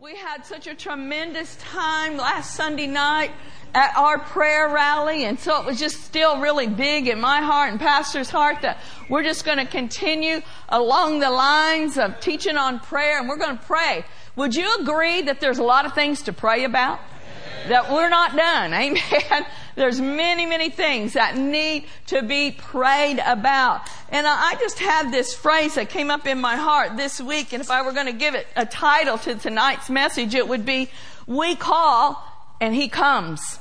We had such a tremendous time last Sunday night at our prayer rally, and so it was just still really big in my heart and Pastor's heart that we're just going to continue along the lines of teaching on prayer, and we're going to pray. Would you agree that there's a lot of things to pray about? That we're not done. Amen. There's many, many things that need to be prayed about. And I just had this phrase that came up in my heart this week, and if I were going to give it a title to tonight's message, it would be, We Call and He Comes.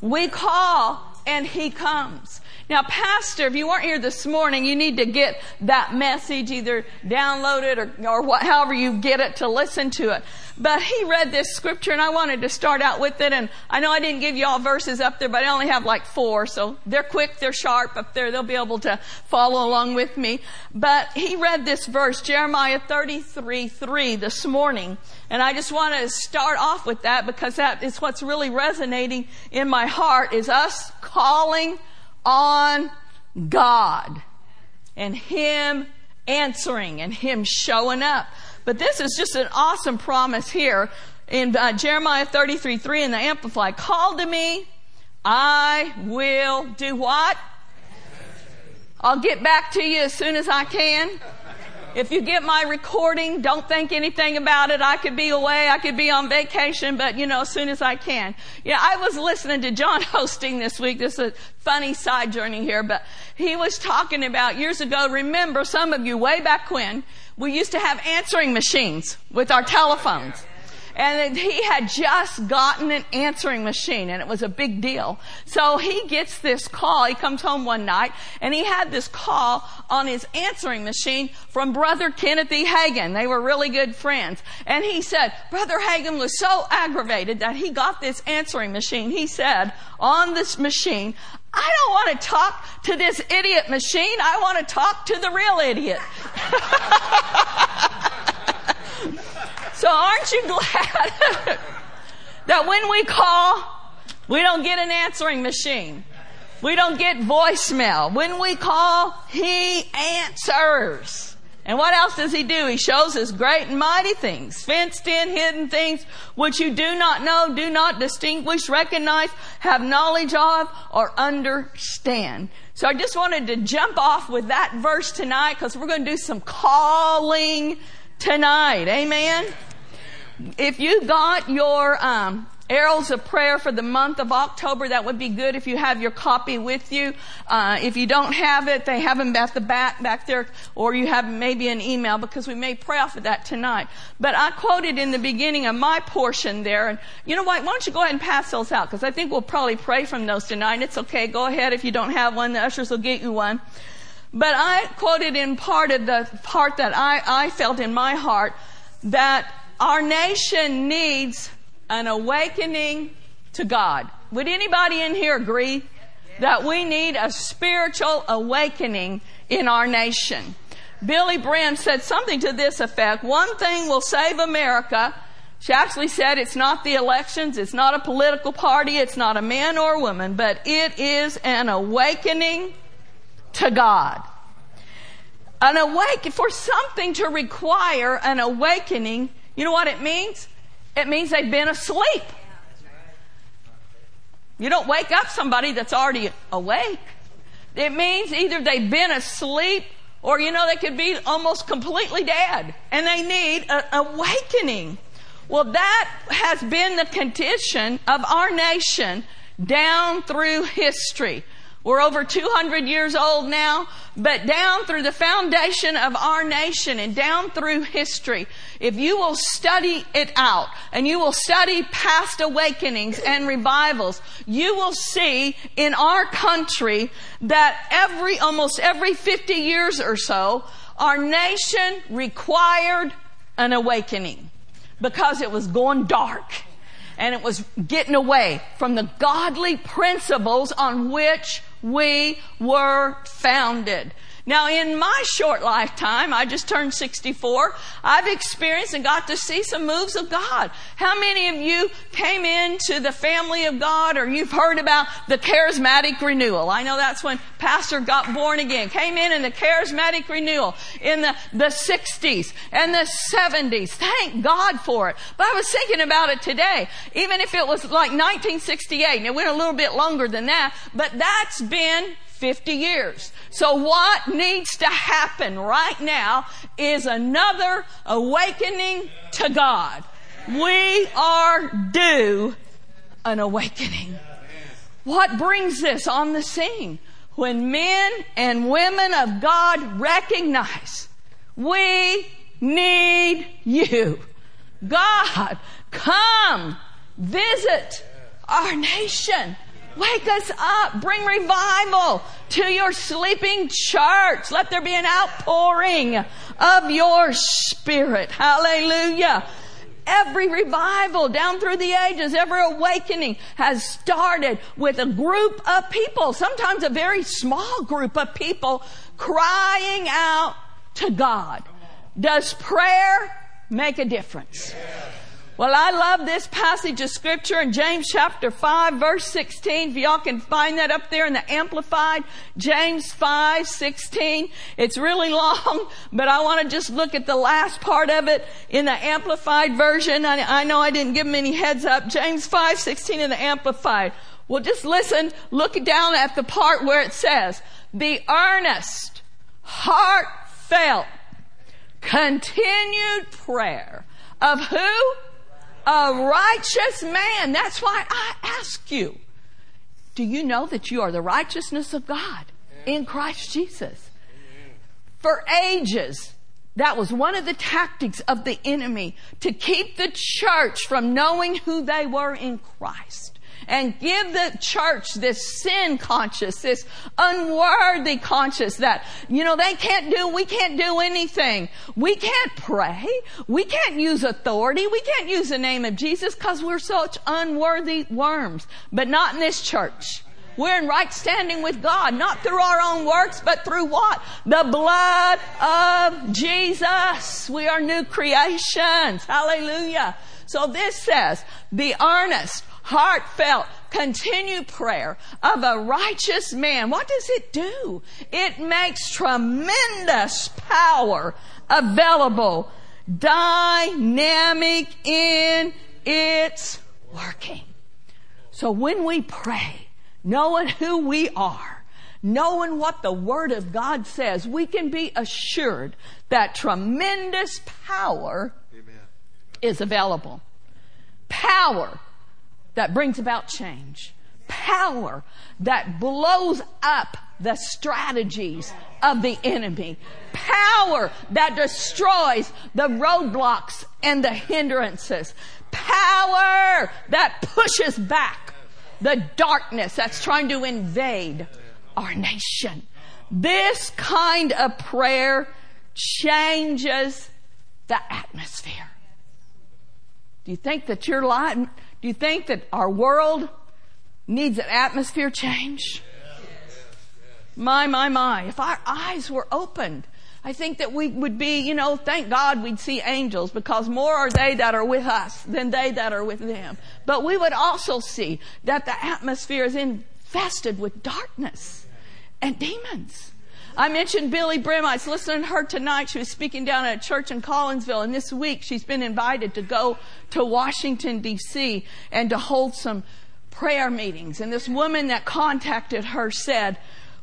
We call and He comes. Now, Pastor, if you weren't here this morning, you need to get that message, either download it or, or what, however you get it to listen to it. But he read this scripture and I wanted to start out with it. And I know I didn't give you all verses up there, but I only have like four. So they're quick, they're sharp up there. They'll be able to follow along with me. But he read this verse, Jeremiah 33, 3 this morning. And I just want to start off with that because that is what's really resonating in my heart is us calling on God and Him answering and Him showing up. But this is just an awesome promise here in uh, Jeremiah 33 3 in the Amplified. Call to me, I will do what? I'll get back to you as soon as I can. If you get my recording, don't think anything about it. I could be away. I could be on vacation, but you know, as soon as I can. Yeah, I was listening to John Osteen this week. This is a funny side journey here, but he was talking about years ago. Remember, some of you way back when, we used to have answering machines with our telephones. And he had just gotten an answering machine and it was a big deal. So he gets this call. He comes home one night and he had this call on his answering machine from brother Kenneth E. Hagin. They were really good friends. And he said, brother Hagin was so aggravated that he got this answering machine. He said, on this machine, I don't want to talk to this idiot machine. I want to talk to the real idiot. So aren't you glad that when we call, we don't get an answering machine. We don't get voicemail. When we call, He answers. And what else does He do? He shows us great and mighty things, fenced in, hidden things, which you do not know, do not distinguish, recognize, have knowledge of, or understand. So I just wanted to jump off with that verse tonight because we're going to do some calling tonight. Amen. If you got your um, arrows of prayer for the month of October, that would be good if you have your copy with you. Uh, if you don't have it, they have them at the back back there, or you have maybe an email because we may pray off of that tonight. But I quoted in the beginning of my portion there, and you know what? Why don't you go ahead and pass those out because I think we'll probably pray from those tonight. It's okay. Go ahead if you don't have one. The ushers will get you one. But I quoted in part of the part that I, I felt in my heart that our nation needs an awakening to God. Would anybody in here agree that we need a spiritual awakening in our nation? Billy Graham said something to this effect. One thing will save America. She actually said it's not the elections, it's not a political party, it's not a man or a woman, but it is an awakening to God. An awake, for something to require an awakening, you know what it means? It means they've been asleep. You don't wake up somebody that's already awake. It means either they've been asleep or, you know, they could be almost completely dead and they need an awakening. Well, that has been the condition of our nation down through history. We're over 200 years old now, but down through the foundation of our nation and down through history, if you will study it out and you will study past awakenings and revivals, you will see in our country that every, almost every 50 years or so, our nation required an awakening because it was going dark and it was getting away from the godly principles on which we were founded. Now, in my short lifetime, I just turned 64, I've experienced and got to see some moves of God. How many of you came into the family of God or you've heard about the charismatic renewal? I know that's when Pastor got born again. Came in in the charismatic renewal in the, the 60s and the 70s. Thank God for it. But I was thinking about it today. Even if it was like 1968, and it went a little bit longer than that, but that's been 50 years. So what needs to happen right now is another awakening to God. We are due an awakening. What brings this on the scene? When men and women of God recognize we need you. God, come visit our nation. Wake us up. Bring revival to your sleeping church. Let there be an outpouring of your spirit. Hallelujah. Every revival down through the ages, every awakening has started with a group of people, sometimes a very small group of people crying out to God. Does prayer make a difference? Well, I love this passage of scripture in James chapter 5 verse 16. If y'all can find that up there in the Amplified, James 5, 16. It's really long, but I want to just look at the last part of it in the Amplified version. I, I know I didn't give them any heads up. James 5, 16 in the Amplified. Well, just listen, look down at the part where it says, the earnest, heartfelt, continued prayer of who? A righteous man. That's why I ask you. Do you know that you are the righteousness of God in Christ Jesus? For ages, that was one of the tactics of the enemy to keep the church from knowing who they were in Christ and give the church this sin conscious, this unworthy conscious that, you know, they can't do, we can't do anything. We can't pray. We can't use authority. We can't use the name of Jesus because we're such unworthy worms. But not in this church. We're in right standing with God, not through our own works, but through what? The blood of Jesus. We are new creations. Hallelujah. So this says, be earnest, heartfelt, continued prayer of a righteous man, what does it do? It makes tremendous power available, dynamic in its working. So when we pray, knowing who we are, knowing what the Word of God says, we can be assured that tremendous power Amen. is available. Power that brings about change. Power that blows up the strategies of the enemy. Power that destroys the roadblocks and the hindrances. Power that pushes back the darkness that's trying to invade our nation. This kind of prayer changes the atmosphere. Do you think that your life, do you think that our world needs an atmosphere change? My, my, my. If our eyes were opened, I think that we would be, you know, thank God we'd see angels because more are they that are with us than they that are with them. But we would also see that the atmosphere is infested with darkness and demons. I mentioned Billye Brim. I was listening to her tonight. She was speaking down at a church in Collinsville, and this week she's been invited to go to Washington, D.C. and to hold some prayer meetings. And this woman that contacted her said,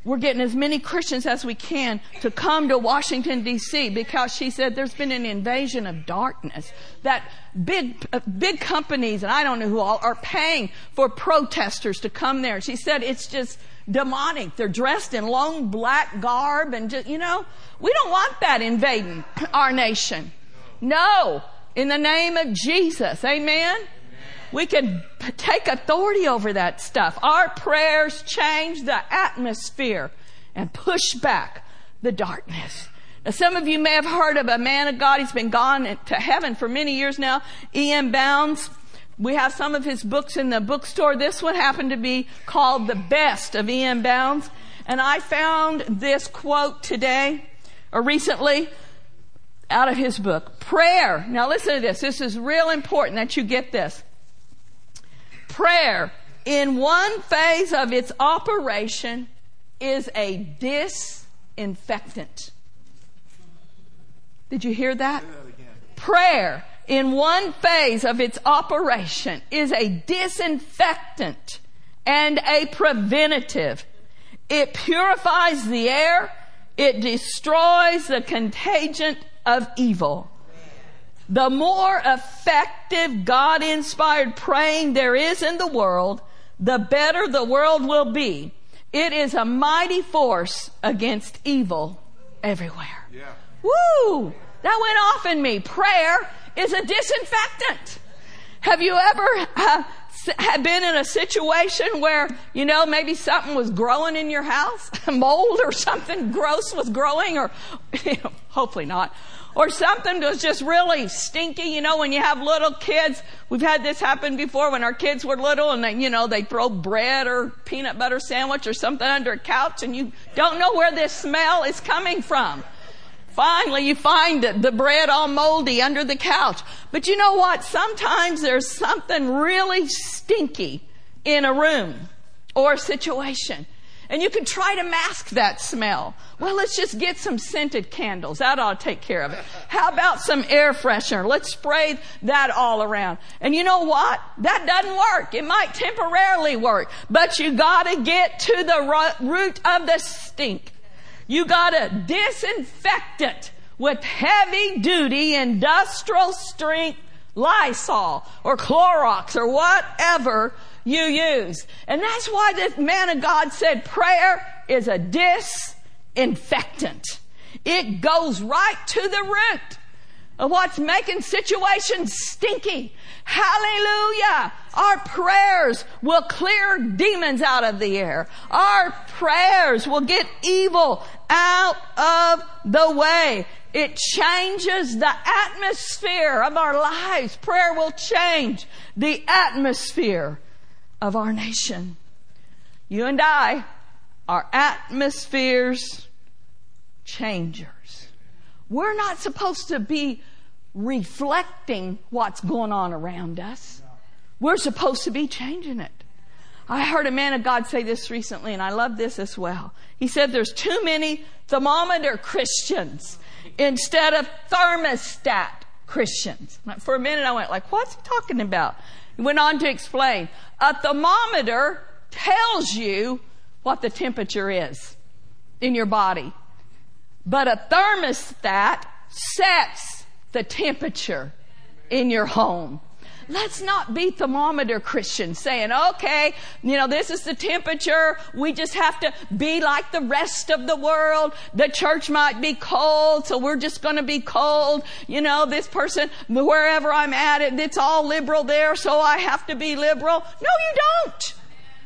we're getting as many Christians as we can to come to Washington D.C. because she said there's been an invasion of darkness that big, big companies and I don't know who all are paying for protesters to come there. She said it's just, demonic. They're dressed in long black garb and just, you know, we don't want that invading our nation. No. In the name of Jesus. Amen. We can take authority over that stuff. Our prayers change the atmosphere and push back the darkness. Now, some of you may have heard of a man of God. He's been gone to heaven for many years now. E.M. Bounds. We have some of his books in the bookstore. This one happened to be called The Best of E.M. Bounds. And I found this quote today, or recently, out of his book. Prayer. Now listen to this. This is real important that you get this. Prayer, in one phase of its operation, is a disinfectant. Did you hear that? Prayer, in one phase of its operation, is a disinfectant and a preventative. It purifies the air. It destroys the contagion of evil. The more effective God inspired praying there is in the world, the better the world will be. It is a mighty force against evil everywhere. Yeah. Woo! That went off in me. Prayer is a disinfectant. Have you ever uh, been in a situation where, you know, maybe something was growing in your house? Mold or something gross was growing or, you know, hopefully not. Or something was just really stinky, you know, when you have little kids. We've had this happen before when our kids were little and they, you know, they throw bread or peanut butter sandwich or something under a couch and you don't know where this smell is coming from. Finally, you find the bread all moldy under the couch. But you know what? Sometimes there's something really stinky in a room or a situation. And you can try to mask that smell. Well, let's just get some scented candles. That ought to take care of it. How about some air freshener? Let's spray that all around. And you know what? That doesn't work. It might temporarily work, but you gotta get to the root of the stink. You gotta disinfect it with heavy duty industrial strength Lysol or Clorox or whatever you use. And that's why this man of God said prayer is a disinfectant. It goes right to the root of what's making situations stinky. Hallelujah. Our prayers will clear demons out of the air. Our prayers will get evil out of the way. It changes the atmosphere of our lives. Prayer will change the atmosphere of our nation. You and I are atmospheres changers. We're not supposed to be reflecting what's going on around us. We're supposed to be changing it. I heard a man of God say this recently, and I love this as well. He said there's too many thermometer Christians instead of thermostat Christians. For a minute I went like, what's he talking about? He went on to explain. A thermometer tells you what the temperature is in your body. But a thermostat sets the temperature in your home. Let's not be thermometer Christians saying, okay, you know, this is the temperature. We just have to be like the rest of the world. The church might be cold, so we're just going to be cold. You know, this person, wherever I'm at, it, it's all liberal there, so I have to be liberal. No, you don't.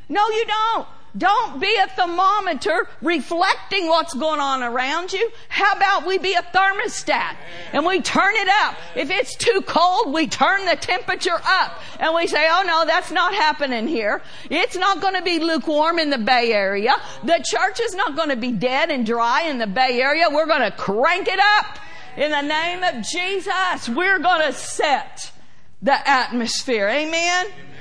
No, you don't. Don't be a thermometer reflecting what's going on around you. How about we be a thermostat and we turn it up? If it's too cold, we turn the temperature up and we say, oh no, that's not happening here. It's not going to be lukewarm in the Bay Area. The church is not going to be dead and dry in the Bay Area. We're going to crank it up in the name of Jesus. We're going to set the atmosphere. Amen. Amen.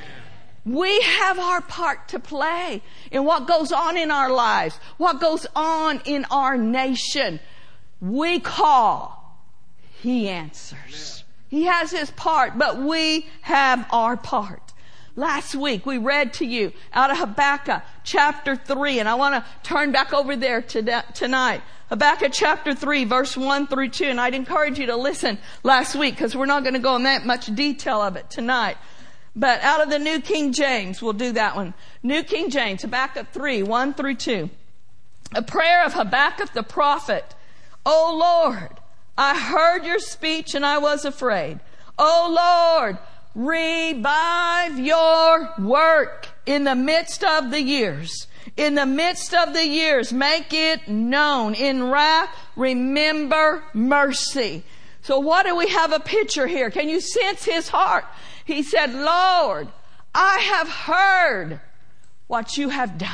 We have our part to play in what goes on in our lives, what goes on in our nation. We call, He answers. He has His part, but we have our part. Last week we read to you out of Habakkuk chapter 3, and I want to turn back over there to tonight. Habakkuk chapter 3 verse 1 through 2, and I'd encourage you to listen last week because we're not going to go in that much detail of it tonight. But out of the New King James, we'll do that one. New King James, Habakkuk 3, 1 through 2. A prayer of Habakkuk the prophet. O Lord, I heard your speech and I was afraid. O Lord, revive your work in the midst of the years. In the midst of the years, make it known. In wrath, remember mercy. So what do we have a picture here? Can you sense his heart? He said, Lord, I have heard what you have done.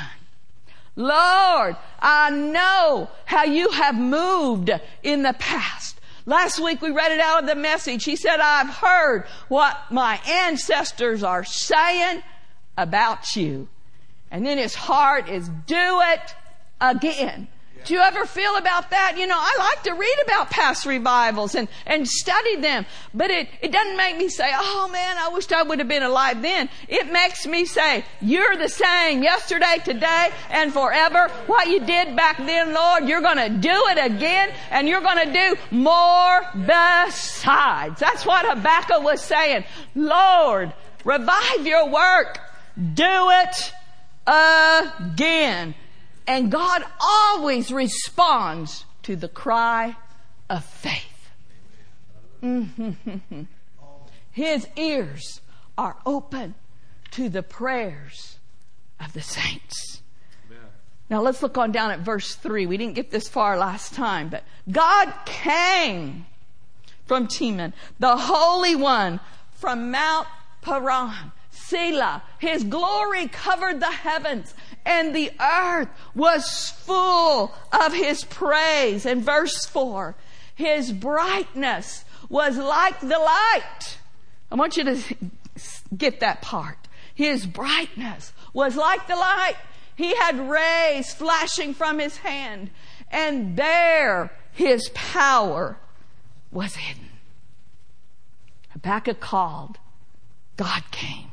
Lord, I know how you have moved in the past. Last week we read it out of the message. He said, I've heard what my ancestors are saying about you. And then his heart is do it again. Do you ever feel about that? You know, I like to read about past revivals and, and study them, but it, it doesn't make me say, oh man, I wished I would have been alive then. It makes me say, you're the same yesterday, today, and forever. What you did back then, Lord, you're gonna do it again, and you're gonna do more besides. That's what Habakkuk was saying. Lord, revive your work. Do it again. And God always responds to the cry of faith. Mm-hmm. His ears are open to the prayers of the saints. Now let's look on down at verse 3. We didn't get this far last time, but God came from Teman, the Holy One from Mount Paran. Selah. His glory covered the heavens and the earth was full of his praise. And verse 4 His brightness was like the light. I want you to get that part. His brightness was like the light. He had rays flashing from his hand, and there his power was hidden. Habakkuk called, God came.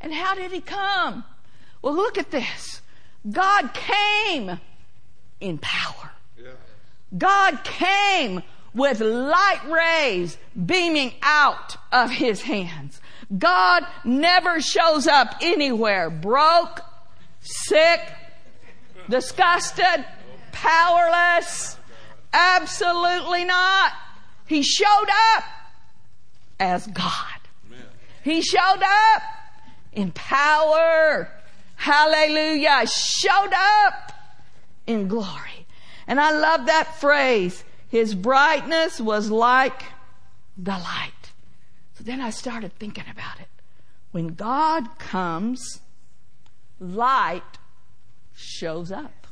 And how did he come? Well, look at this. God came in power. Yeah. God came with light rays beaming out of his hands. God never shows up anywhere broke, sick, disgusted, powerless. Absolutely not. He showed up as God. He showed up in power hallelujah, showed up in glory. And I love that phrase. His brightness was like the light. So then I started thinking about it. When God comes, light shows up.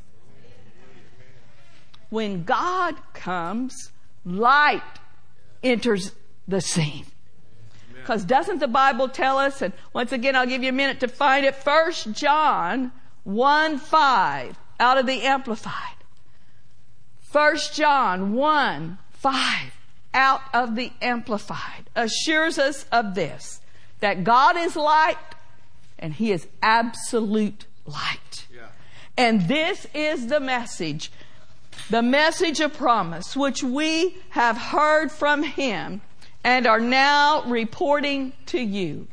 When God comes, light enters the scene. Because doesn't the Bible tell us, and once again, I'll give you a minute to find it, First John 1 5 out of the Amplified. First John 1 5 out of the Amplified assures us of this that God is light and He is absolute light. Yeah. And this is the message, the message of promise, which we have heard from Him and are now reporting to you.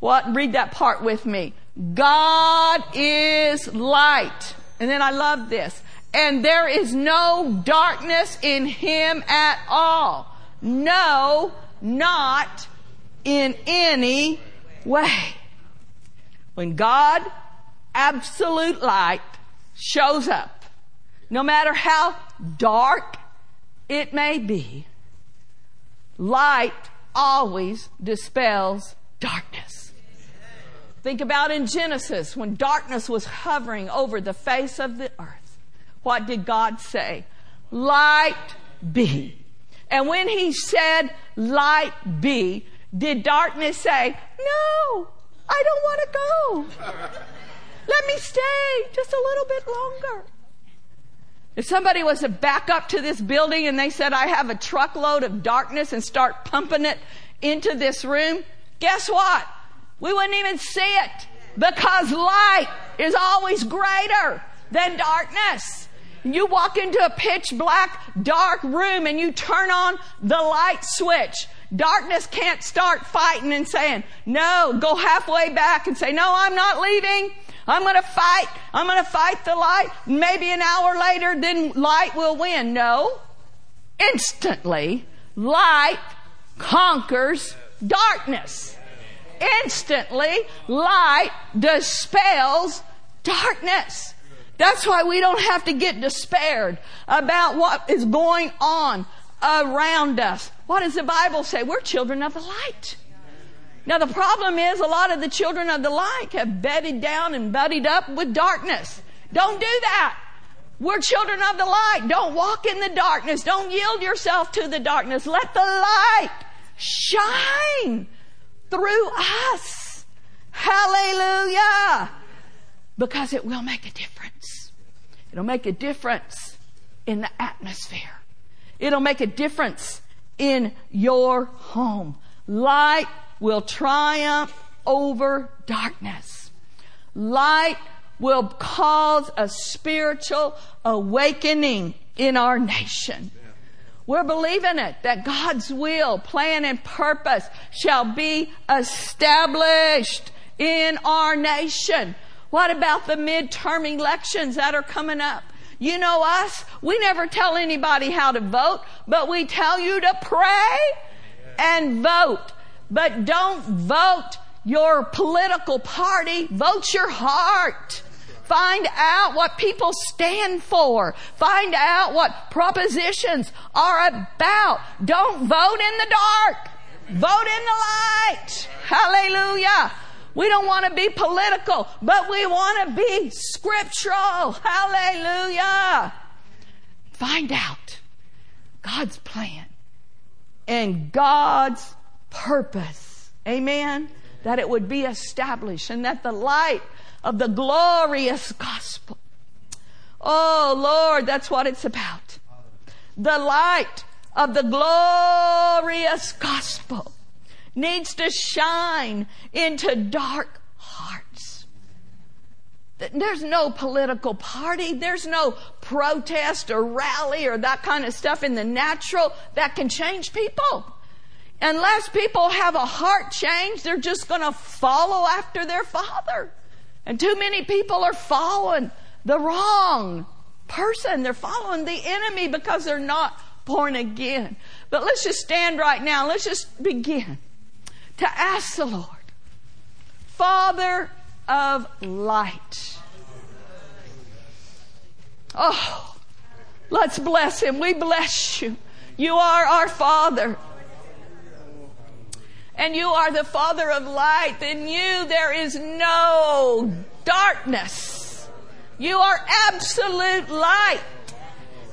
What? Read that part with me. God is light. And then I love this. And there is no darkness in him at all. No, not in any way. When God, absolute light, shows up, no matter how dark it may be, Light always dispels darkness. Think about in Genesis when darkness was hovering over the face of the earth. What did God say? Light be. And when he said, light be, did darkness say, no, I don't want to go. Let me stay just a little bit longer. If somebody was to back up to this building and they said, I have a truckload of darkness and start pumping it into this room, guess what? We wouldn't even see it because light is always greater than darkness. You walk into a pitch black, dark room and you turn on the light switch. Darkness can't start fighting and saying, no, go halfway back and say, no, I'm not leaving. I'm going to fight. I'm going to fight the light. Maybe an hour later, then light will win. No. Instantly, light conquers darkness. Instantly, light dispels darkness. That's why we don't have to get despaired about what is going on around us. What does the Bible say? We're children of the light. Now the problem is a lot of the children of the light have bedded down and buddied up with darkness. Don't do that. We're children of the light. Don't walk in the darkness. Don't yield yourself to the darkness. Let the light shine through us. Hallelujah. Because it will make a difference. It'll make a difference in the atmosphere. It'll make a difference in your home. Light will triumph over darkness. Light will cause a spiritual awakening in our nation. We're believing it that God's will, plan, and purpose shall be established in our nation. What about the midterm elections that are coming up? You know us, we never tell anybody how to vote, but we tell you to pray and vote. But don't vote your political party, vote your heart. Find out what people stand for. Find out what propositions are about. Don't vote in the dark. Vote in the light. Hallelujah. We don't want to be political, but we want to be scriptural. Hallelujah. Find out God's plan and God's purpose. Amen. That it would be established and that the light of the glorious gospel. Oh Lord, that's what it's about. The light of the glorious gospel needs to shine into dark hearts. There's no political party. There's no protest or rally or that kind of stuff in the natural that can change people. Unless people have a heart change, they're just going to follow after their father. And too many people are following the wrong person. They're following the enemy because they're not born again. But let's just stand right now. Let's just begin to ask the Lord, Father of light. Oh, let's bless him. We bless you. You are our Father and you are the Father of light, in you there is no darkness. You are absolute light.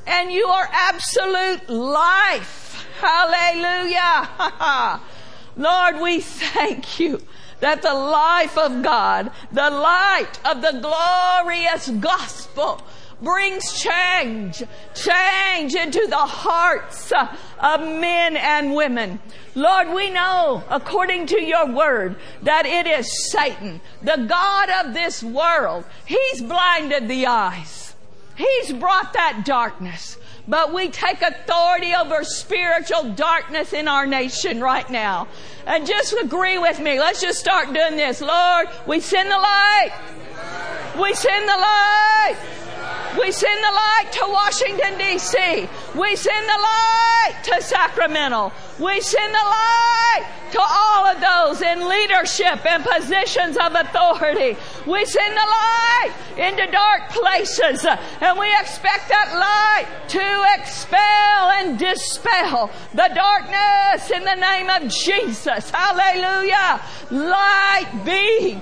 And you are absolute life. Hallelujah. Lord, we thank you that the life of God, the light of the glorious gospel, brings change, change into the hearts of men and women. Lord, we know, according to your word, that it is Satan, the God of this world. He's blinded the eyes. He's brought that darkness. But we take authority over spiritual darkness in our nation right now. And just agree with me. Let's just start doing this. Lord, we send the light. We send the light. We send the light to Washington, D.C. We send the light to Sacramento. We send the light to all of those in leadership and positions of authority. We send the light into dark places and we expect that light to expel and dispel the darkness in the name of Jesus. Hallelujah. Light be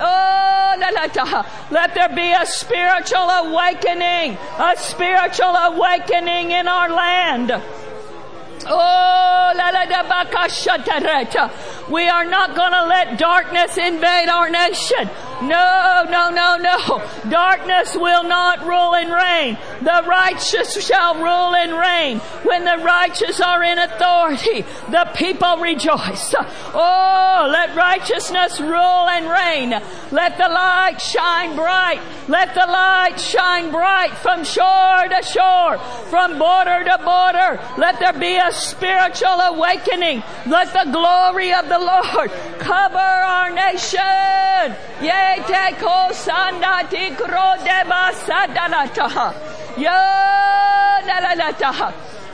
Oh, let there be a spiritual awakening, a spiritual awakening in our land. Oh, la la We are not going to let darkness invade our nation. No, no, no, no. Darkness will not rule and reign. The righteous shall rule and reign. When the righteous are in authority, the people rejoice. Oh, let righteousness rule and reign. Let the light shine bright. Let the light shine bright from shore to shore, from border to border. Let there be a spiritual awakening. Let the glory of the Lord cover our nation. Ye te ko sanda ti kro deba sadalata. Yo dalalata.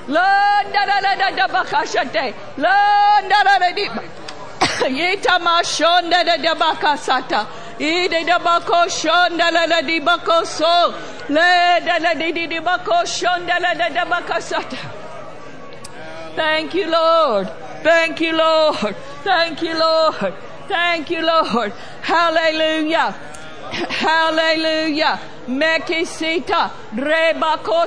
La dalalata da bakashate. La dalalata. Yita mashonda da da bakasata. Ide da shonda la la so. Le da la di di di bako shonda la da da bakasata. Thank you, Lord. Thank you, Lord. Thank you, Lord. Thank you, Lord. Hallelujah. Hallelujah. Mekisita rebako.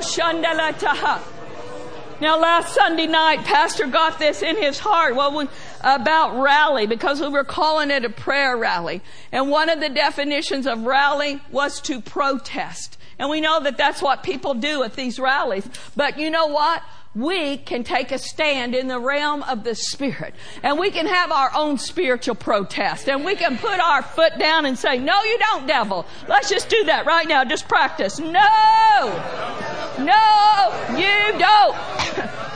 Now, last Sunday night, Pastor got this in his heart. Well, we, about rally because we were calling it a prayer rally. And one of the definitions of rally was to protest. And we know that that's what people do at these rallies. But you know what? We can take a stand in the realm of the spirit. And we can have our own spiritual protest. And we can put our foot down and say no you don't devil. Let's just do that right now. Just practice. No! No you don't.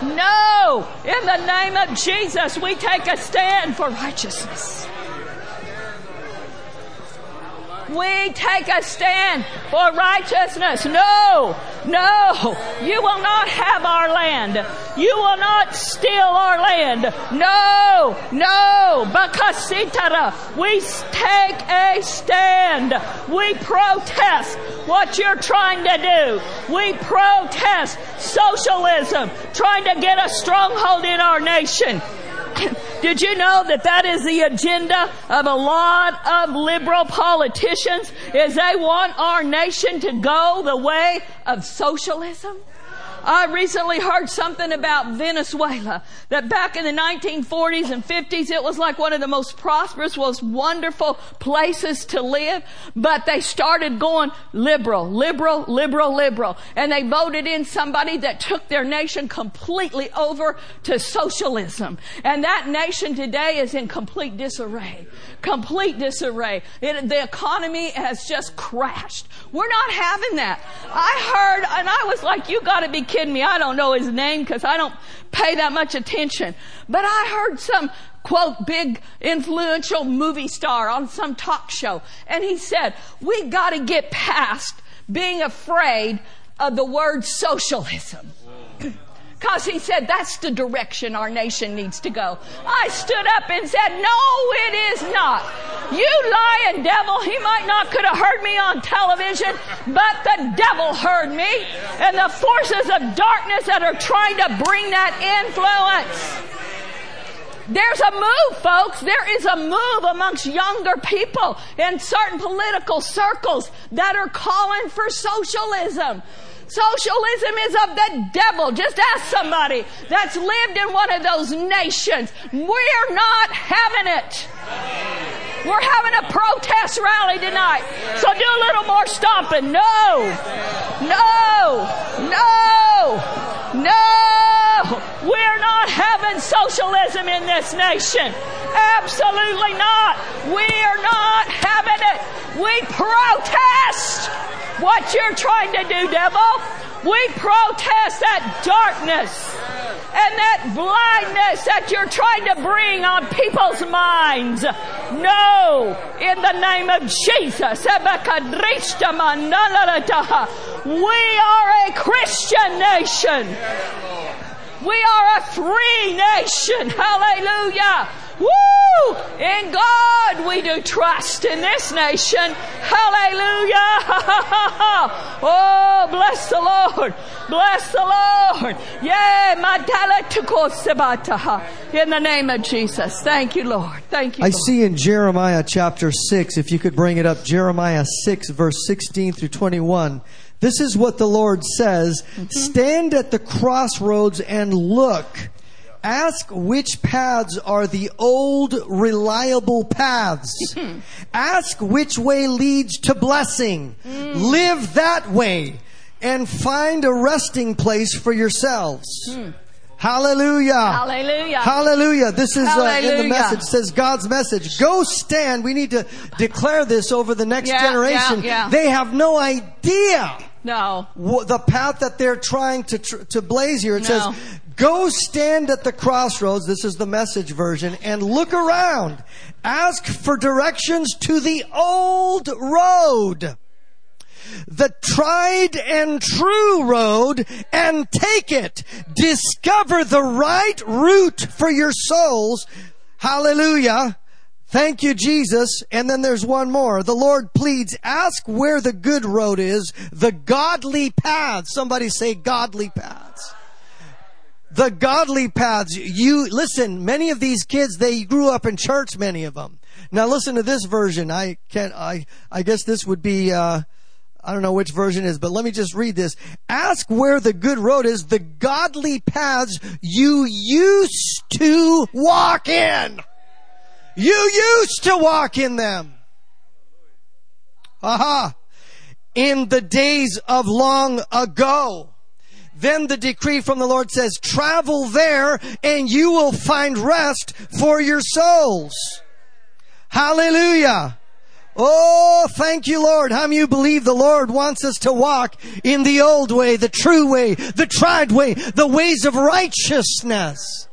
No! In the name of jesus we take a stand for righteousness we take a stand for righteousness. No, no, you will not have our land. You will not steal our land. No, no, bakasitara. We take a stand. We protest what you're trying to do. We protest socialism, trying to get a stronghold in our nation. Did you know that that is the agenda of a lot of liberal politicians is they want our nation to go the way of socialism? I recently heard something about Venezuela that back in the 1940s and 50s it was like one of the most prosperous, most wonderful places to live, but they started going liberal, liberal, liberal, liberal, and they voted in somebody that took their nation completely over to socialism. And that nation today is in complete disarray. Complete disarray. It, the economy has just crashed. We're not having that. I heard, and I was like, you gotta be kidding me. I don't know his name because I don't pay that much attention. But I heard some quote big influential movie star on some talk show and he said, we gotta get past being afraid of the word socialism. Because he said that's the direction our nation needs to go. I stood up and said, No, it is not. You lying devil, he might not could have heard me on television, but the devil heard me. And the forces of darkness that are trying to bring that influence. There's a move, folks. There is a move amongst younger people in certain political circles that are calling for socialism. Socialism is of the devil. Just ask somebody that's lived in one of those nations. We're not having it. We're having a protest rally tonight. So do a little more stomping. No. No. No. No. We're not having socialism in this nation. Absolutely not. We're not having it. We protest what you're trying to do, devil. We protest that darkness and that blindness that you're trying to bring on people's minds. No, in the name of Jesus. We are a Christian nation. We are a free nation. Hallelujah. Woo! In God we do trust in this nation. Hallelujah! oh, bless the Lord! Bless the Lord! Yeah, in the name of Jesus. Thank you, Lord. Thank you. I see in Jeremiah chapter 6, if you could bring it up, Jeremiah 6, verse 16 through 21. This is what the Lord says. Mm-hmm. Stand at the crossroads and look Ask which paths are the old reliable paths. Hmm. Ask which way leads to blessing. Hmm. Live that way and find a resting place for yourselves. Hmm. Hallelujah. Hallelujah. Hallelujah. This is uh, in the message. It says God's message. Go stand. We need to declare this over the next Yeah, generation. yeah, yeah. They have no idea No. the path that they're trying to tr- to blaze here. It No. says, "Go stand at the crossroads." This is the message version, and look around. Ask for directions to the old road, the tried and true road, and take it. Discover the right route for your souls. Hallelujah. Thank you, Jesus. And then there's one more. The Lord pleads, ask where the good road is, the godly path. Somebody say godly paths. The godly paths. You, listen, many of these kids, they grew up in church, many of them. Now listen to this version. I can't, I, I guess this would be, uh, I don't know which version is, but let me just read this. Ask where the good road is, the godly paths you used to walk in. You used to walk in them. Aha. In the days of long ago. Then the decree from the Lord says, travel there and you will find rest for your souls. Hallelujah. Oh, thank you, Lord. How many believe the Lord wants us to walk in the old way, the true way, the tried way, the ways of righteousness?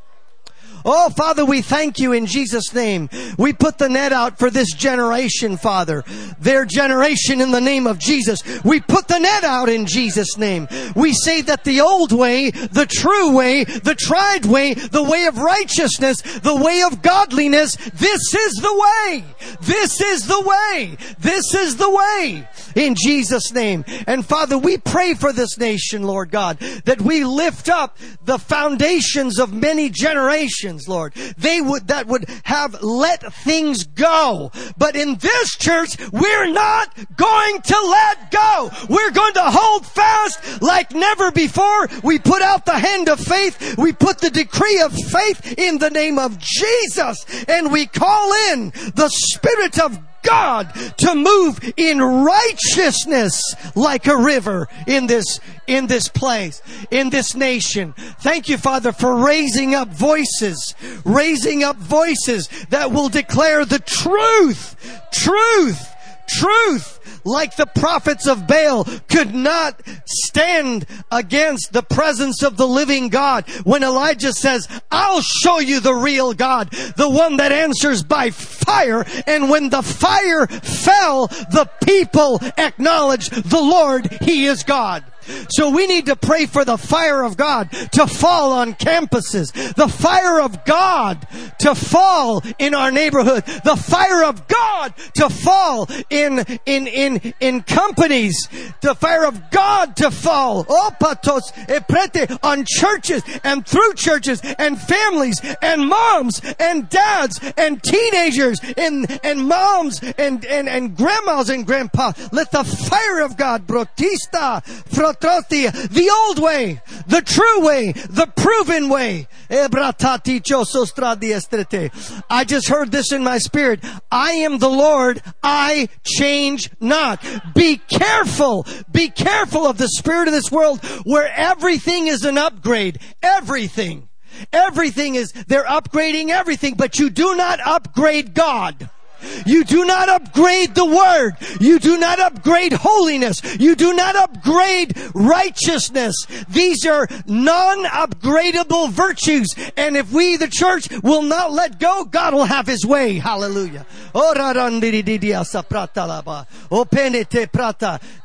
Oh, Father, we thank you in Jesus' name. We put the net out for this generation, Father. Their generation in the name of Jesus. We put the net out in Jesus' name. We say that the old way, the true way, the tried way, the way of righteousness, the way of godliness, this is the way. This is the way. This is the way. In Jesus' name. And Father, we pray for this nation, Lord God, that we lift up the foundations of many generations, Lord. They would, that would have let things go. But in this church, we're not going to let go. We're going to hold fast like never before. We put out the hand of faith. We put the decree of faith in the name of Jesus and we call in the Spirit of God to move in righteousness like a river in this, in this place, in this nation. Thank you, Father, for raising up voices, raising up voices that will declare the truth, truth, truth like the prophets of Baal could not stand against the presence of the living God. When Elijah says, I'll show you the real God, the one that answers by fire. And when the fire fell, the people acknowledged the Lord, He is God. So we need to pray for the fire of God to fall on campuses, the fire of God to fall in our neighborhood, the fire of God to fall in, in, in, in companies, the fire of God to fall, on churches and through churches and families and moms and dads and teenagers and, and moms and, and, and grandmas and grandpa. Let the fire of God, brotista, the old way, the true way, the proven way. I just heard this in my spirit. I am the Lord. I change not. Be careful. Be careful of the spirit of this world where everything is an upgrade. Everything. Everything is, they're upgrading everything, but you do not upgrade God. You do not upgrade the word. You do not upgrade holiness. You do not upgrade righteousness. These are non-upgradable virtues. And if we, the church, will not let go, God will have his way. Hallelujah.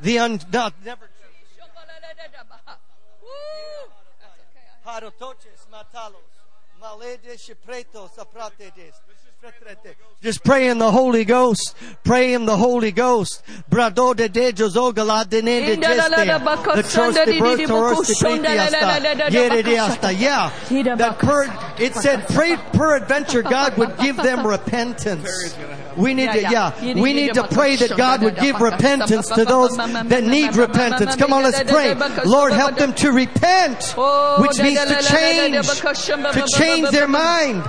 The un, not, never Harotoches, matalos, sapratedes. Just pray in the Holy Ghost. Pray in the Holy Ghost. Brado de de jozogala de ne de geste. The trust de birth to earth to pretiasta. Yere de asta. Yeah. That per, It said, pray peradventure God would give them repentance. We need to, yeah, we need to pray that God would give repentance to those that need repentance. Come on, let's pray. Lord, help them to repent, which means to change, to change their mind.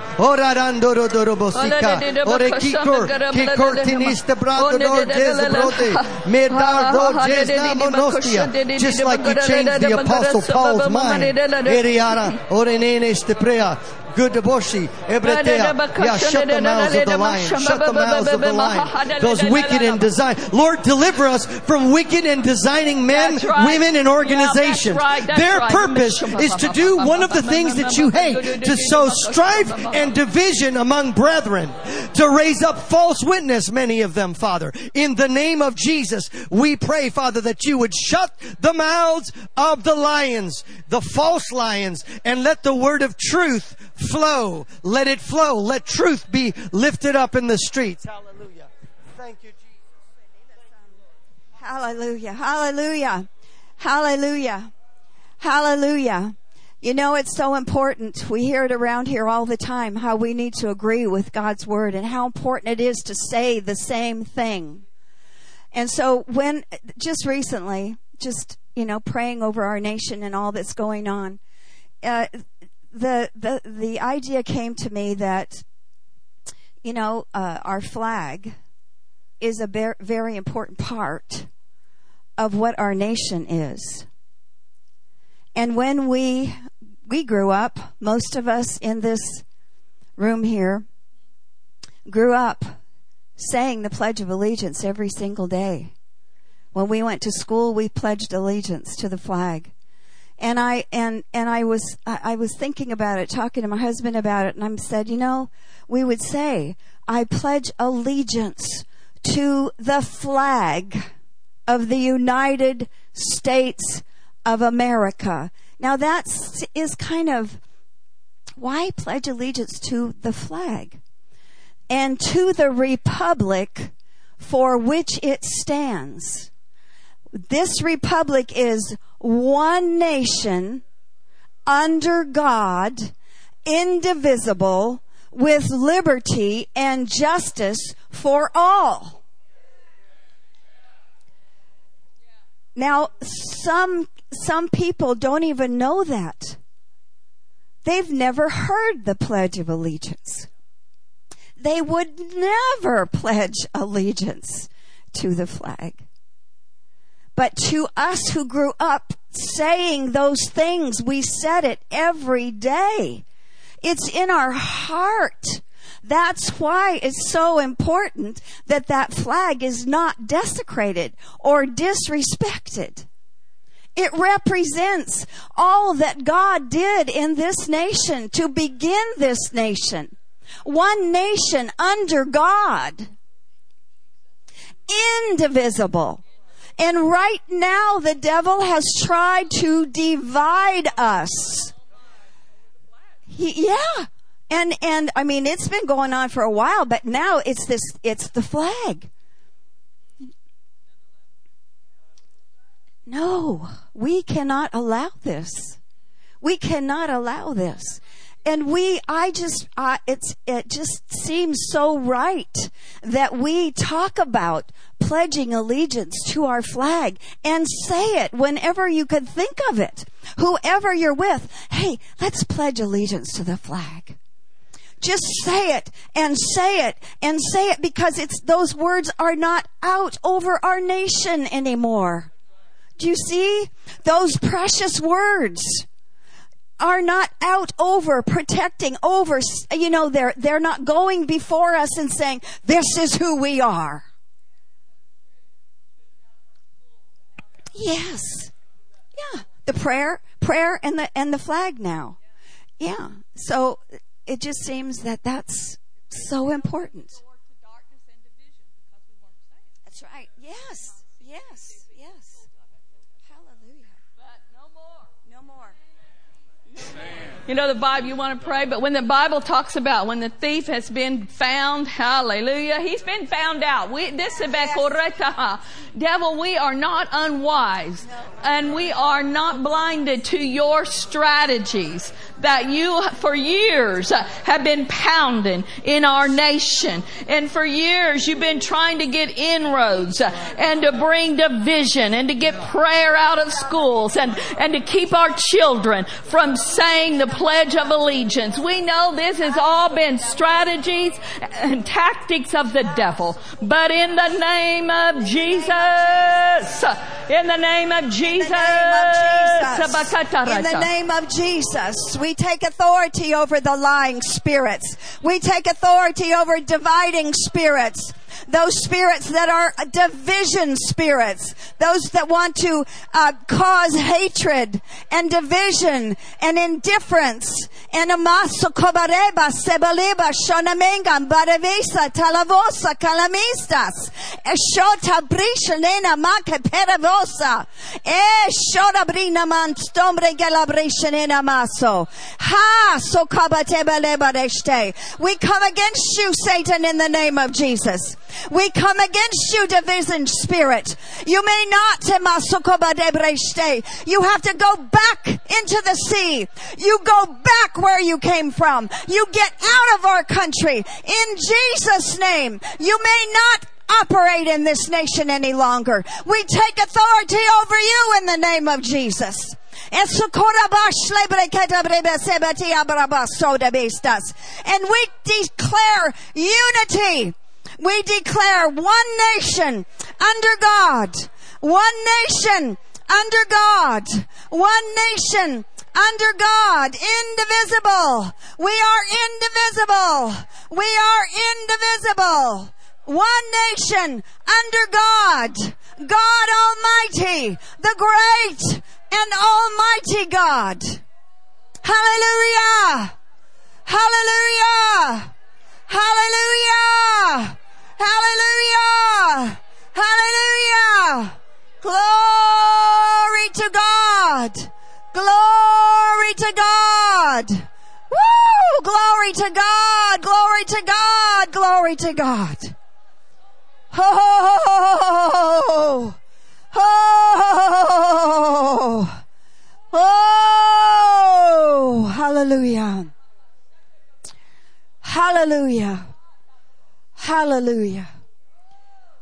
Just like you changed the Apostle Paul's mind. Good Deboshi, Ebretea. Yeah, shut the mouths of the lion. Shut the mouths of the lion. Those wicked and design. Lord, deliver us from wicked and designing men, right. women, and organizations. Yeah, that's right. That's Their right. purpose is to do one of the things that you hate, to sow strife and division among brethren, to raise up false witness, many of them, Father. In the name of Jesus, we pray, Father, that you would shut the mouths of the lions, the false lions, and let the word of truth flow. Let it flow. Let truth be lifted up in the streets. Hallelujah. Thank you, Jesus. Hallelujah. Hallelujah. Hallelujah. Hallelujah. You know, it's so important. We hear it around here all the time how we need to agree with God's word and how important it is to say the same thing. And so when, just recently, just, you know, praying over our nation and all that's going on, uh, the, the, the idea came to me that, you know, uh, our flag is a ver- very important part of what our nation is. And when we we grew up, most of us in this room here grew up saying the Pledge of Allegiance every single day. When we went to school, we pledged allegiance to the flag. And I and and I was I was thinking about it, talking to my husband about it, and I said, you know, we would say, I pledge allegiance to the flag of the United States of America. Now that is kind of why pledge allegiance to the flag and to the republic for which it stands. This republic is one nation under God, indivisible, with liberty and justice for all. Now, some, some people don't even know that. They've never heard the Pledge of Allegiance. They would never pledge allegiance to the flag. But to us who grew up saying those things, we said it every day. It's in our heart. That's why it's so important that that flag is not desecrated or disrespected. It represents all that God did in this nation to begin this nation. One nation under God. Indivisible. And right now the devil has tried to divide us. He, yeah. And, and, I mean, it's been going on for a while, but now it's this, it's the flag. No, we cannot allow this. We cannot allow this. And we, I just, uh, it's, it just seems so right that we talk about pledging allegiance to our flag and say it whenever you could think of it. Whoever you're with, hey, let's pledge allegiance to the flag. Just say it and say it and say it because it's, those words are not out over our nation anymore. Do you see? Those precious words are not out over protecting over, you know, they're, they're not going before us and saying, this is who we are. Yes. Yeah. The prayer, prayer and the, and the flag now. Yeah. So it just seems that that's so important. That's right. Yes. Yes. Yes. Hallelujah. But no more. No more. You know the Bible, you want to pray, but when the Bible talks about when the thief has been found, hallelujah, he's been found out. We, this is Devil, we are not unwise and we are not blinded to your strategies. That you for years uh, have been pounding in our nation. And for years you've been trying to get inroads uh, and to bring division and to get prayer out of schools and, and to keep our children from saying the Pledge of Allegiance. We know this has all been strategies and tactics of the devil. But in the name of Jesus, in the name of Jesus, in the name of Jesus, we take authority over the lying spirits. We take authority over dividing spirits those spirits that are division spirits, those that want to uh, cause hatred and division and indifference. And kobareba sebaleba shonamenga barevesa talavosa calamistas eshota brisha nena make peravosa eshota brina man stombre galabrisha maso. Ha so kabateba we come against you Satan in the name of Jesus we come against you, division spirit. You may not, you have to go back into the sea. You go back where you came from. You get out of our country. In Jesus' name, you may not operate in this nation any longer. We take authority over you in the name of Jesus. And we declare unity we declare one nation under God, one nation under God, one nation under God, indivisible. We are indivisible. We are indivisible. One nation under God, God Almighty, the great and Almighty God. Hallelujah! Hallelujah! Hallelujah! Hallelujah! Hallelujah! Glory to God! Glory to God! Woo! Glory to God! Glory to God! Glory to God! Oh! Oh! Oh! Hallelujah! Hallelujah! Hallelujah.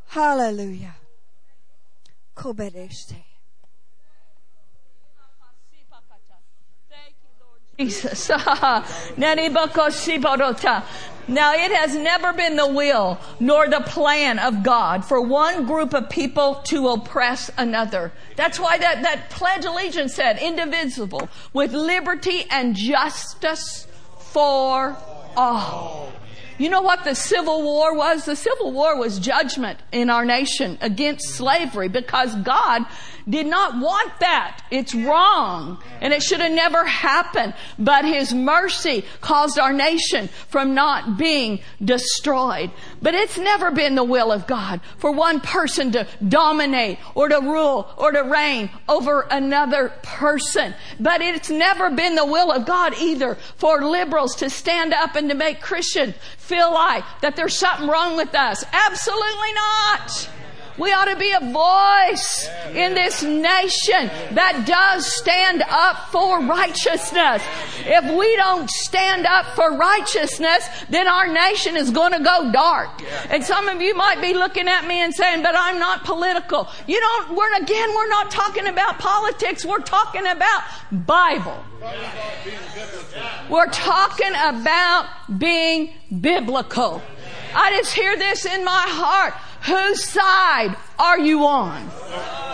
Hallelujah. Kobereste. Jesus. now it has never been the will nor the plan of God for one group of people to oppress another. That's why that, that pledge allegiance said indivisible with liberty and justice for all. You know what the Civil War was? The Civil War was judgment in our nation against slavery because God did not want that. It's wrong. And it should have never happened. But His mercy caused our nation from not being destroyed. But it's never been the will of God for one person to dominate or to rule or to reign over another person. But it's never been the will of God either for liberals to stand up and to make Christians feel like that there's something wrong with us. Absolutely not. We ought to be a voice in this nation that does stand up for righteousness. If we don't stand up for righteousness, then our nation is going to go dark. And some of you might be looking at me and saying, but I'm not political. You don't, we're, again, we're not talking about politics. We're talking about Bible. We're talking about being biblical. I just hear this in my heart. Whose side are you on?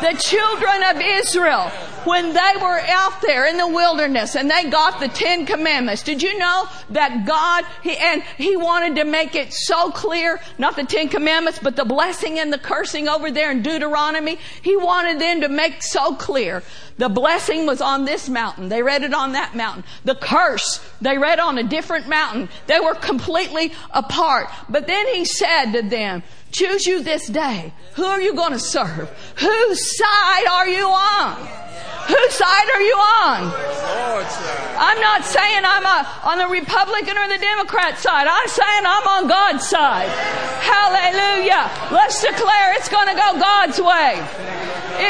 The children of Israel, when they were out there in the wilderness and they got the Ten Commandments, did you know that God, he, and He wanted to make it so clear, not the Ten Commandments, but the blessing and the cursing over there in Deuteronomy, He wanted them to make so clear. The blessing was on this mountain. They read it on that mountain. The curse, they read on a different mountain. They were completely apart. But then He said to them, Choose you this day. Who are you going to serve? Whose side are you on? Whose side are you on? I'm not saying I'm on the Republican or the Democrat side. I'm saying I'm on God's side. Hallelujah. Let's declare it's going to go God's way.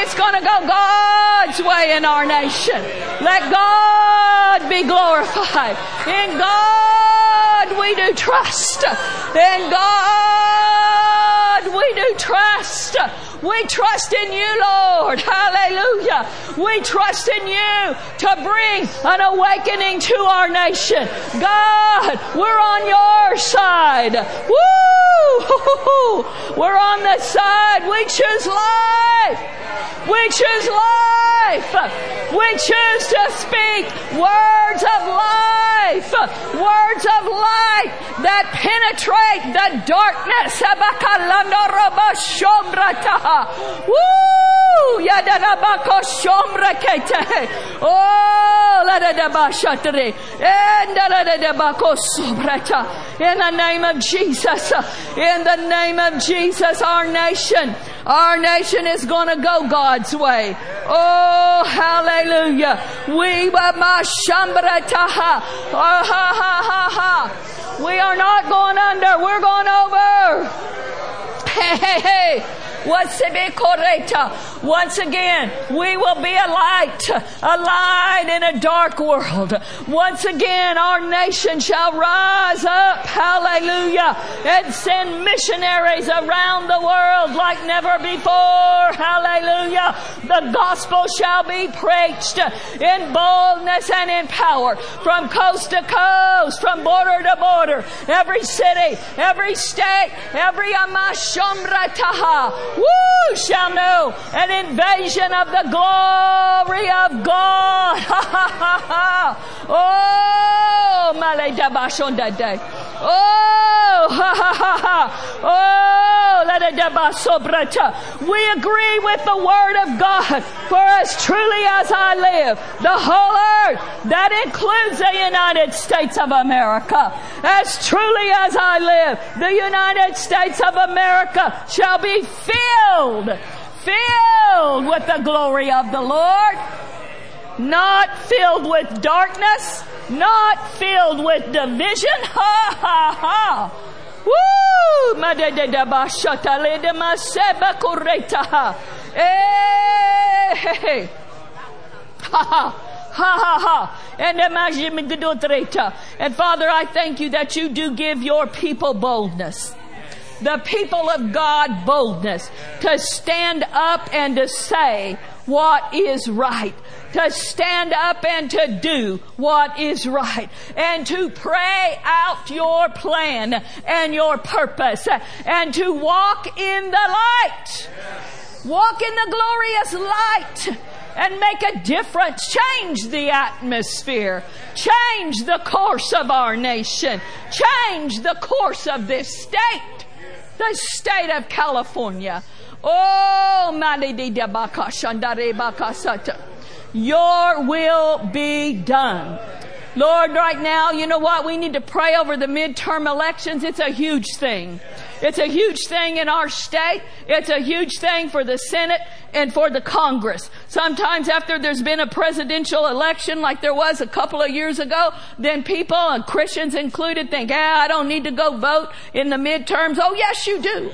It's going to go God's way in our nation. Let God be glorified. In God we do trust. In God we do trust. We trust in you, Lord. Hallelujah. We trust in you to bring an awakening to our nation. God, we're on your side. Woo! We're on the side. We choose life. We choose life. We choose to speak words of life, words of light that penetrate the darkness. Woo! Yadarabako shombra kete. Oh, la da da shatri. And la da da ba sobrata. In the name of Jesus, in the name of Jesus, our nation, our nation is going to go God's way. Oh, hallelujah. We ma shambra taha. Oh, ah, ha ha ha ha. We are not going under. We're going over. Hey, hey, hey. Once again, we will be a light, a light in a dark world. Once again, our nation shall rise up, hallelujah, and send missionaries around the world like never before, hallelujah. The gospel shall be preached in boldness and in power from coast to coast, from border to border, every city, every state, every amashomrataha, woo, shall know an invasion of the glory of God. Ha ha ha ha. Oh, maledabashondade. Oh, ha ha ha ha. Oh. We agree with the word of God. For as truly as I live, the whole earth, that includes the United States of America. As truly as I live, the United States of America shall be filled, filled with the glory of the Lord. Not filled with darkness, not filled with division. Ha ha ha. Woo! Maseba kureta. Eh. Ha ha. Ha ha ha. And And Father, I thank you that you do give your people boldness. The people of God boldness to stand up and to say what is right to stand up and to do what is right and to pray out your plan and your purpose and to walk in the light. Walk in the glorious light and make a difference. Change the atmosphere. Change the course of our nation. Change the course of this state. The state of California. Oh, your will be done. Lord, right now, you know what? We need to pray over the midterm elections. It's a huge thing. It's a huge thing in our state. It's a huge thing for the Senate and for the Congress. Sometimes after there's been a presidential election like there was a couple of years ago, then people and Christians included think, ah, I don't need to go vote in the midterms. Oh yes, you do.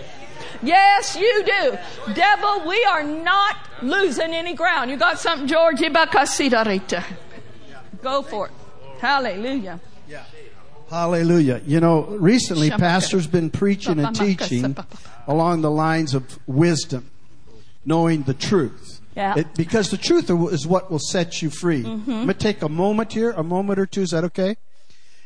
Yes, you do. Devil, we are not losing any ground. You got something, George? Go for it. Hallelujah. Hallelujah. You know, recently Pastor's been preaching and teaching along the lines of wisdom, knowing the truth. Yeah. It, because the truth is what will set you free. Mm-hmm. I'm going to take a moment here, a moment or two. Is that okay?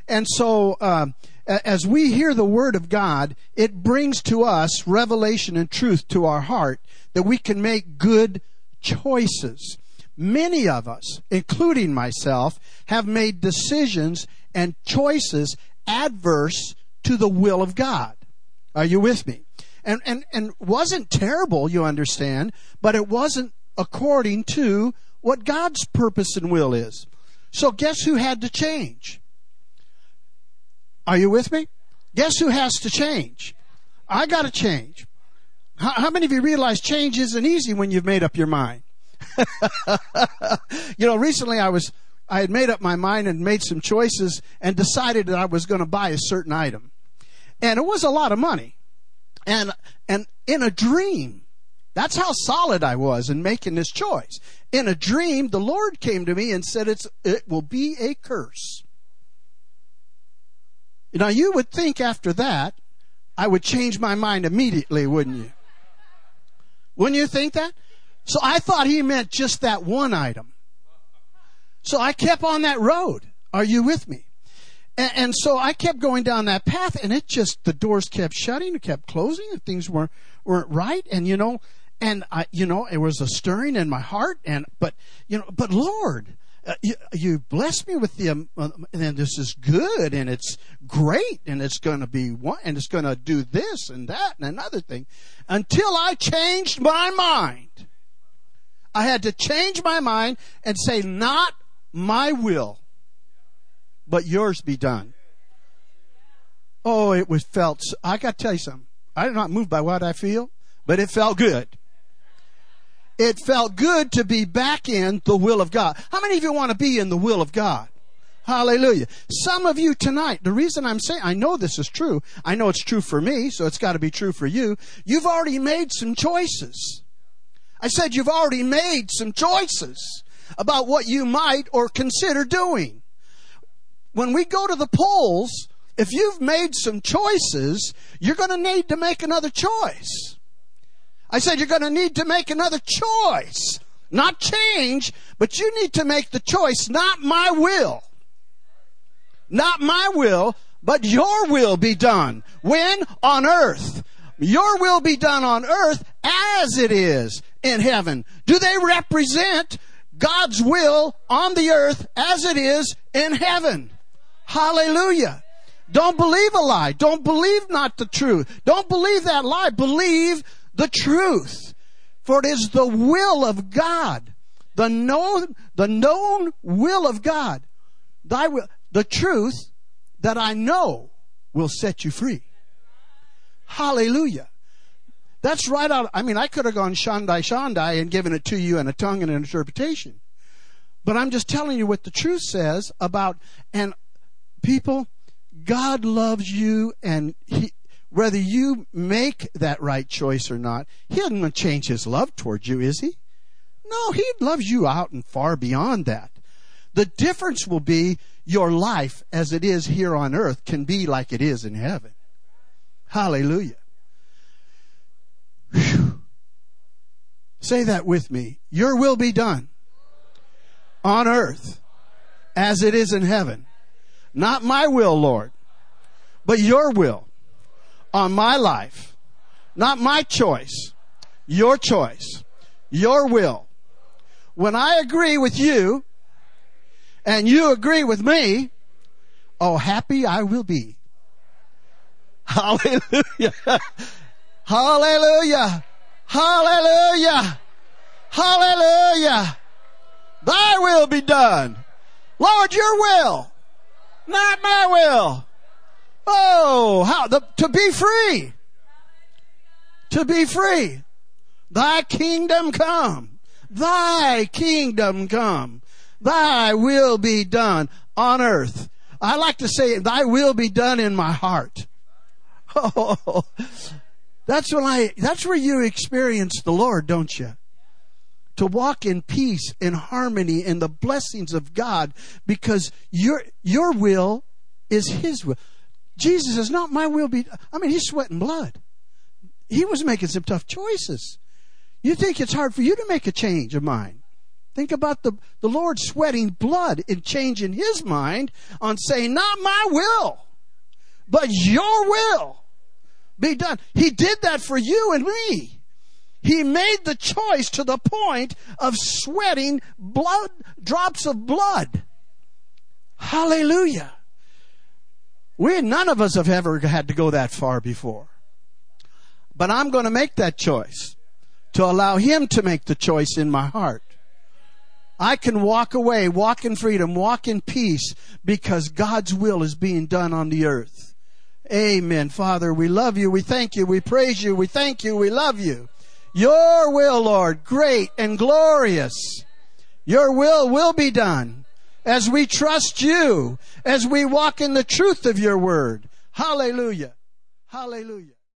And so, uh, as we hear the word of God, it brings to us revelation and truth to our heart that we can make good choices. Many of us, including myself, have made decisions and choices adverse to the will of God. Are you with me? And, and, and wasn't terrible, you understand, but it wasn't according to what God's purpose and will is. So guess who had to change? Are you with me? Guess who has to change? I got to change. How, how, many of you realize change isn't easy when you've made up your mind? you know, recently I was, I had made up my mind and made some choices and decided that I was going to buy a certain item. And it was a lot of money. And, and in a dream, that's how solid I was in making this choice. In a dream, the Lord came to me and said, it's, it will be a curse. Now you would think after that, I would change my mind immediately, wouldn't you? Wouldn't you think that? So I thought he meant just that one item. So I kept on that road. Are you with me? And, and, so I kept going down that path and it just, the doors kept shutting, it kept closing and things weren't, weren't right. And you know, and I, you know, it was a stirring in my heart and, but, you know, but Lord, uh, you, you bless me with the, um, uh, and this is good and it's great and it's going to be one, and it's going to do this and that and another thing until I changed my mind. I had to change my mind and say, not my will, but yours be done. Oh, it was felt, I got to tell you something. I'm not moved by what I feel, but it felt good. It felt good to be back in the will of God. How many of you want to be in the will of God? Hallelujah. Some of you tonight, the reason I'm saying, I know this is true. I know it's true for me, so it's got to be true for you. You've already made some choices. I said you've already made some choices about what you might or consider doing. When we go to the polls, if you've made some choices, you're going to need to make another choice. I said you're going to need to make another choice. Not change, but you need to make the choice, not my will. Not my will, but your will be done. When? On earth. Your will be done on earth as it is in heaven. Do they represent God's will on the earth as it is in heaven? Hallelujah. Don't believe a lie. Don't believe not the truth. Don't believe that lie. Believe the truth. For it is the will of God, the known, the known will of God. Thy will, the truth that I know will set you free. Hallelujah. That's right out. I mean, I could have gone Shandai Shandai and given it to you in a tongue and an interpretation. But I'm just telling you what the truth says about, and people, God loves you and he, whether you make that right choice or not, he doesn't change his love towards you, is he? No, he loves you out and far beyond that. The difference will be your life as it is here on earth can be like it is in heaven. Hallelujah. Whew. Say that with me. Your will be done on earth as it is in heaven. Not my will, Lord, but your will on my life. Not my choice. Your choice. Your will. When I agree with you and you agree with me, oh, happy I will be. Hallelujah. Hallelujah. Hallelujah. Hallelujah. Thy will be done. Lord, your will, not my will. Oh, how the, to be free. To be free. Thy kingdom come. Thy kingdom come. Thy will be done on earth. I like to say, thy will be done in my heart. Oh, that's when I, that's where you experience the Lord, don't you? To walk in peace, in harmony, in the blessings of God, because your, your will is His will. Jesus says, not my will be. I mean, he's sweating blood. He was making some tough choices. You think it's hard for you to make a change of mind. Think about the, the Lord sweating blood in changing his mind on saying, not my will, but your will be done. He did that for you and me. He made the choice to the point of sweating blood, drops of blood. Hallelujah. We, none of us have ever had to go that far before. But I'm going to make that choice to allow Him to make the choice in my heart. I can walk away, walk in freedom, walk in peace because God's will is being done on the earth. Amen. Father, we love you. We thank you. We praise you. We thank you. We love you. Your will, Lord, great and glorious. Your will will be done as we trust you, as we walk in the truth of your word. Hallelujah. Hallelujah.